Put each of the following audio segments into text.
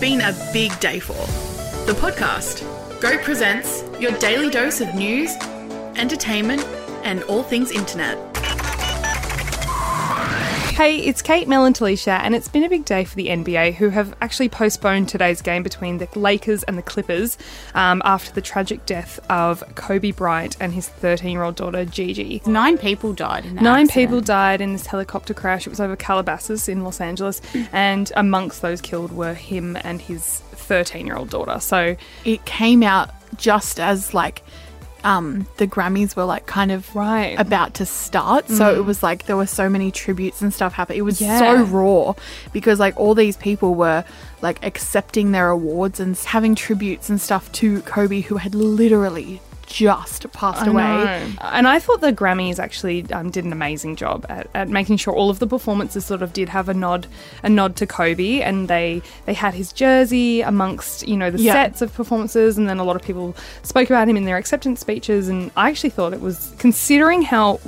been a big day for. The podcast, GOAT Presents, your daily dose of news, entertainment, and all things internet. Hey, it's Kate, Mel, and Talisha, and it's been a big day for the NBA, who have actually postponed today's game between the Lakers and the Clippers um, after the tragic death of Kobe Bryant and his 13 year old daughter, Gigi. Nine people died in that Nine accident. people died in this helicopter crash. It was over Calabasas in Los Angeles, and amongst those killed were him and his 13 year old daughter. So, it came out just as like um the Grammys were like kind of Right. about to start. So it was like there were so many tributes and stuff happening. It was Yeah. so raw because like all these people were like accepting their awards and having tributes and stuff to Kobe who had literally just passed away. know. And I thought the Grammys actually um, did an amazing job at, at making sure all of the performances sort of did have a nod, a nod to Kobe, and they they had his jersey amongst you know the Yeah. sets of performances, and then a lot of people spoke about him in their acceptance speeches, and I actually thought it was considering how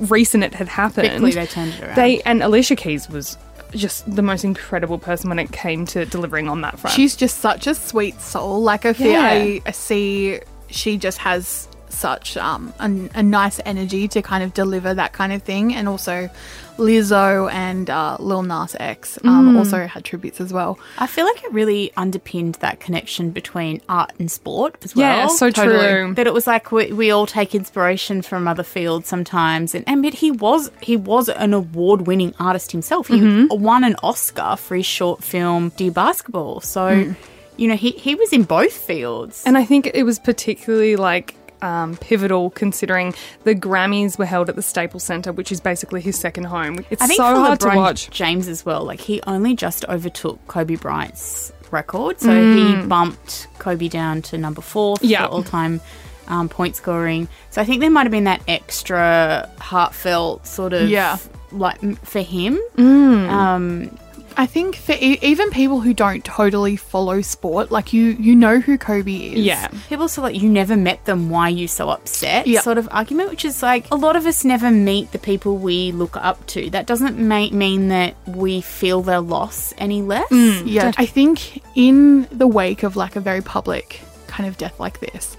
recent it had happened. Quickly they turned it around. They and Alicia Keys was just the most incredible person when it came to delivering on that front. She's just such a sweet soul. Like I feel Yeah. I, I see she just has such um a, a nice energy to kind of deliver that kind of thing, and also Lizzo and uh, Lil Nas X um, also had tributes as well. I feel like it really underpinned that connection between art and sport as well. yeah, so totally. true. that it was like we, we all take inspiration from other fields sometimes and, and but he was he was an award winning artist himself he Mm-hmm. won an oscar for his short film dear basketball so you know he, he was in both fields And I think it was particularly like um, pivotal considering the Grammys were held at the Staples Center, which is basically his second home. It's I think so hard LeBron to watch. James as well like he only just overtook Kobe Bryant's record so he bumped Kobe down to number four for Mm. Yeah. all time um, point scoring so I think there might have been that extra heartfelt sort of Yeah. like for him Mm. um, I think for e- even people who don't totally follow sport, like you, you know who Kobe is. Yeah. people say like you never met them why are you so upset Yeah. sort of argument which is like a lot of us never meet the people we look up to that doesn't ma- mean that we feel their loss any less mm. Yeah, I think in the wake of like a very public kind of death like this,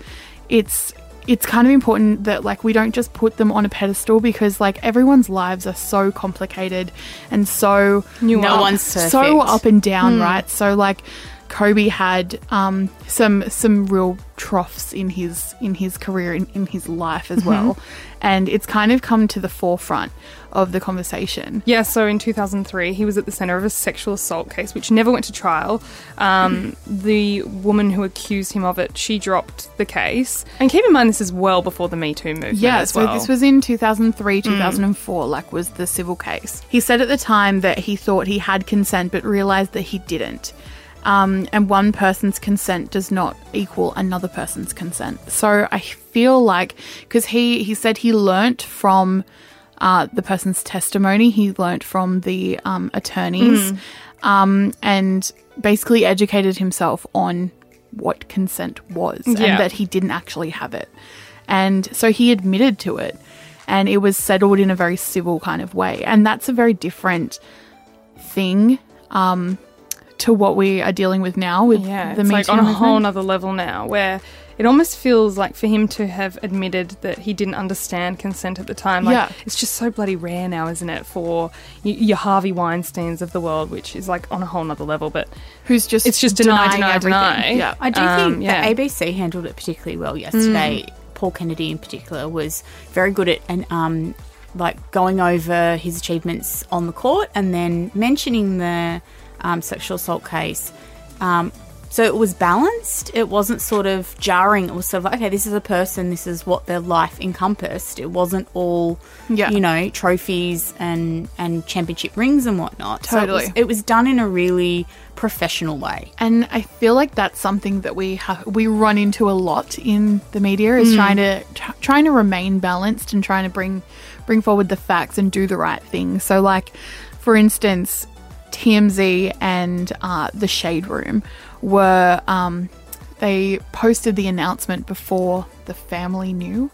it's it's kind of important that like we don't just put them on a pedestal because like everyone's lives are so complicated and so No up- one's so up and down, hmm. right? So like Kobe had um, some some real troughs in his in his career in, in his life as well, and it's kind of come to the forefront of the conversation. Yeah, so in 2003, he was at the center of a sexual assault case, which never went to trial. Um, the woman who accused him of it, she dropped the case. And keep in mind, this is well before the Me Too movement. Yeah, so well. this was in 2003, 2004, like was the civil case. He said at the time that he thought he had consent but realized that he didn't. Um, and one person's consent does not equal another person's consent. So I feel like because he he said he learnt from uh, the person's testimony, he learnt from the um, attorneys, um, and basically educated himself on what consent was Yeah. and that he didn't actually have it. And so he admitted to it and it was settled in a very civil kind of way. And that's a very different thing um, to what we are dealing with now with Yeah, the it's Me like Too on a movement. whole nother level now, where it almost feels like for him to have admitted that he didn't understand consent at the time. Like, Yeah. it's just so bloody rare now, isn't it, for y- your Harvey Weinstein's of the world, which is like on a whole nother level. But Who's just It's just deny, denying deny, everything. deny. Yeah. I do Um, think yeah. the ABC handled it particularly well yesterday. Paul Kennedy, in particular, was very good at and um, like going over his achievements on the court and then mentioning the um, sexual assault case. Um, so it was balanced. It wasn't sort of jarring. It was sort of like, okay, this is a person. This is what their life encompassed. It wasn't all, Yeah. you know, trophies and and championship rings and whatnot. So it was- Totally. it was done in a really professional way. And I feel like that's something that we ha- we run into a lot in the media is trying to tr- trying to remain balanced and trying to bring bring forward the facts and do the right thing. So, like for instance, TMZ and uh, the Shade Room were um, they posted the announcement before the family knew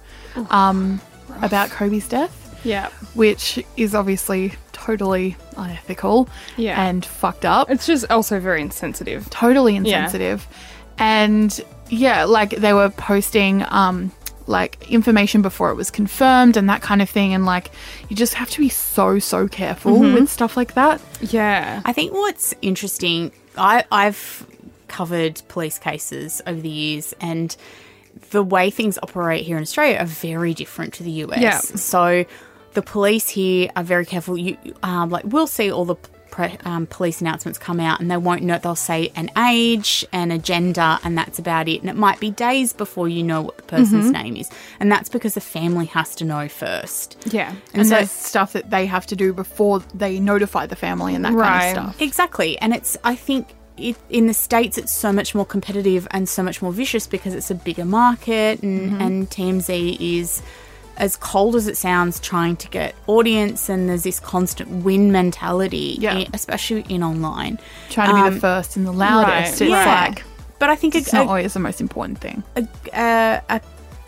um, about Kobe's death yeah, which is obviously totally unethical Yeah. and fucked up. It's just also very insensitive. totally insensitive. Yeah. And yeah, like they were posting um like information before it was confirmed and that kind of thing and like you just have to be so so careful with stuff like that. Yeah. I think what's interesting, I, I've covered police cases over the years, and the way things operate here in Australia are very different to the US. Yeah. So the police here are very careful. You um, like we'll see all the pre- um, police announcements come out, and they won't know. They'll say an age, and a gender, and that's about it. And it might be days before you know what the person's name is, and that's because the family has to know first. Yeah. And so- there's stuff that they have to do before they notify the family and that Right. kind of stuff. Exactly. And it's, I think, it, in the States, it's so much more competitive and so much more vicious because it's a bigger market, and, and TMZ is, as cold as it sounds, trying to get audience, and there's this constant win mentality, Yeah. i- especially in online. Trying to be Um, the first and the loudest. right. It's Yeah. like But I think it's a, not always the most important thing. a, a, a,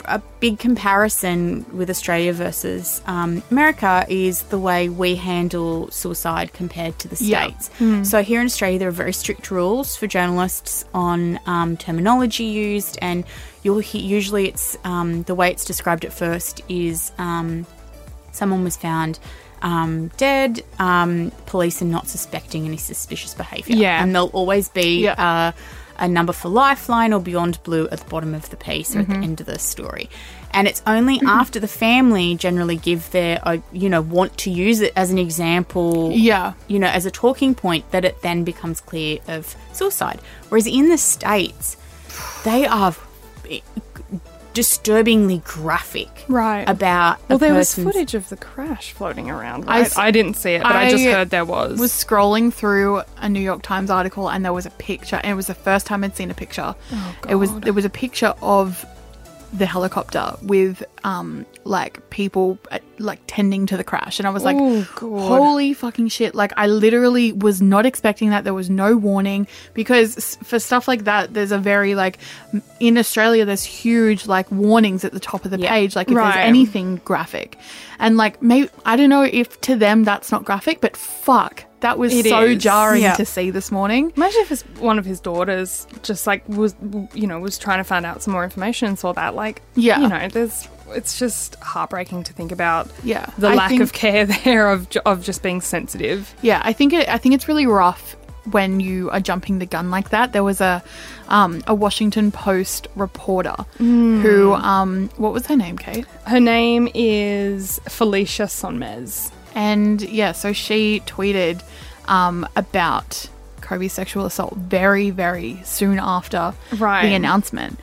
a big comparison with Australia versus um, America is the way we handle suicide compared to the Yeah. States. So here in Australia, there are very strict rules for journalists on um, terminology used, and you'll hear, usually it's um, the way it's described at first is um, someone was found. Um, dead, um, police are not suspecting any suspicious behaviour. Yeah. And there'll always be Yeah. uh, a number for Lifeline or Beyond Blue at the bottom of the piece or at the end of the story. And it's only after the family generally give their, uh, you know, want to use it as an example, Yeah. you know, as a talking point that it then becomes clear of suicide. Whereas in the States, they are disturbingly graphic Right. about well, there was footage of the crash floating around. I Right? s- I, didn't see it, but I, just heard there was. was scrolling through a New York Times article and there was a picture and it was the first time I'd seen a picture. Oh, It was God. there was a picture of the helicopter with um like people like tending to the crash and I was like Oh, holy fucking shit like I literally was not expecting that there was no warning because for stuff like that there's a very like in Australia there's huge like warnings at the top of the Yeah. page like if Right. there's anything graphic and like maybe I don't know if to them that's not graphic but fuck that was It so is. jarring Yeah. to see this morning Imagine if it's one of his daughters just like was you know was trying to find out some more information and saw that like Yeah. you know there's it's just heartbreaking to think about Yeah. the I lack think- of care there of of just being sensitive Yeah, I think it. I think it's really rough when you are jumping the gun like that. There was a um, a Washington Post reporter who um, what was her name, Kate? her name is Felicia Sonmez And yeah, so she tweeted um, about Kobe's sexual assault very, very soon after Right. the announcement.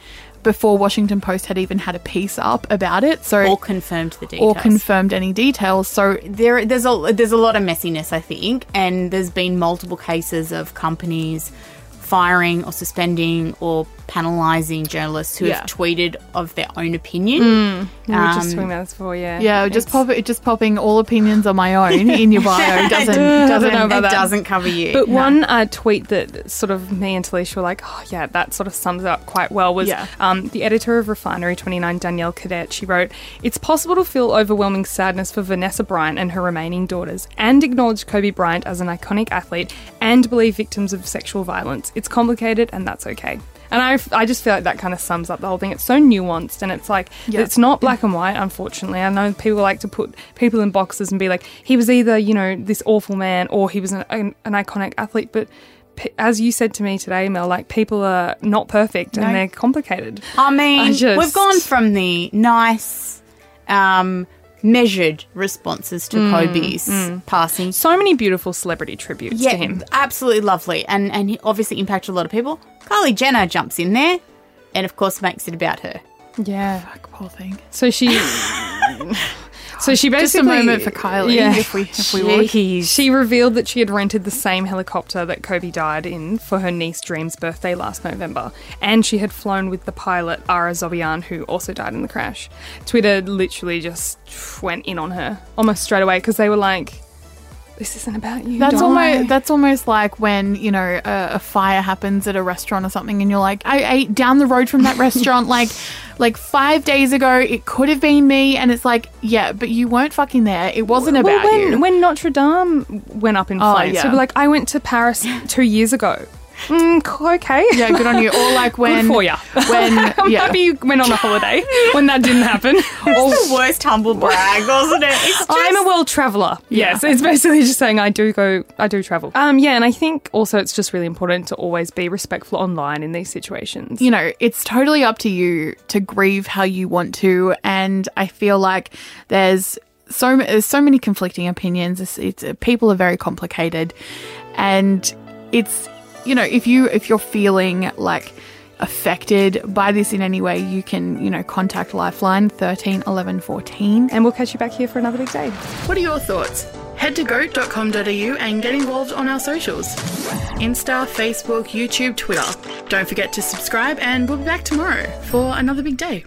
Before Washington Post had even had a piece up about it, so or confirmed the details. or confirmed any details. So there there's a there's a lot of messiness I think and there's been multiple cases of companies firing or suspending or penalizing journalists who Yeah. have tweeted of their own opinion. we were just Um, talking about this before yeah yeah, just pop it, just popping all opinions on my own in your bio doesn't doesn't know about it that. doesn't cover you. But one uh, tweet that sort of me and Talisha were like, oh, yeah, that sort of sums it up quite well was Yeah. um, the editor of Refinery 29, Danielle Cadet. She wrote, It's possible to feel overwhelming sadness for Vanessa Bryant and her remaining daughters and acknowledge Kobe Bryant as an iconic athlete and believe victims of sexual violence. It's complicated and that's okay. And I, I just feel like that kind of sums up the whole thing. It's so nuanced and it's like, Yeah. it's not black and white, unfortunately. I know people like to put people in boxes and be like, he was either, you know, this awful man or he was an, an, an iconic athlete. But as you said to me today, Mel, like people are not perfect and they're complicated. I mean, I just- we've gone from the nice, um, measured responses to mm, Kobe's mm. passing. So many beautiful celebrity tributes Yeah, to him. absolutely lovely, and and he obviously impacted a lot of people. Kylie Jenner jumps in there, and of course makes it about her. Yeah. Fuck, poor thing. So she. so she basically. Just a moment for Kylie, Yeah. if we if we would. She revealed that she had rented the same helicopter that Kobe died in for her niece Dream's birthday last November, and she had flown with the pilot Ara Zobayan, who also died in the crash. Twitter literally just went in on her almost straight away because they were like, this isn't about you. That's almost that's almost like when you know a, a fire happens at a restaurant or something, and you're like, I ate down the road from that restaurant like like five days ago. It could have been me, and it's like, yeah, but you weren't fucking there. It wasn't well, about when, you. when Notre Dame went up in Oh, flames, yeah. people were like, I went to Paris two years ago. Mm, okay. yeah, good on you. Or like when Good for ya. when I'm yeah. happy you went on a holiday when that didn't happen. It's the worst humble brag, wasn't it? Just, I'm a world traveler. Yes, it's basically just saying I do go, I do travel. Um, yeah, and I think also it's just really important to always be respectful online in these situations. you know, it's totally up to you to grieve how you want to. And I feel like there's so there's so many conflicting opinions. It's, it's people are very complicated, and it's you know if you if you're feeling like affected by this in any way, you can you know contact Lifeline thirteen eleven fourteen. And we'll catch you back here for another big day. What are your thoughts? Head to goat.com.au and get involved on our socials Insta, Facebook, YouTube, Twitter. Don't forget to subscribe, and we'll be back tomorrow for another big day.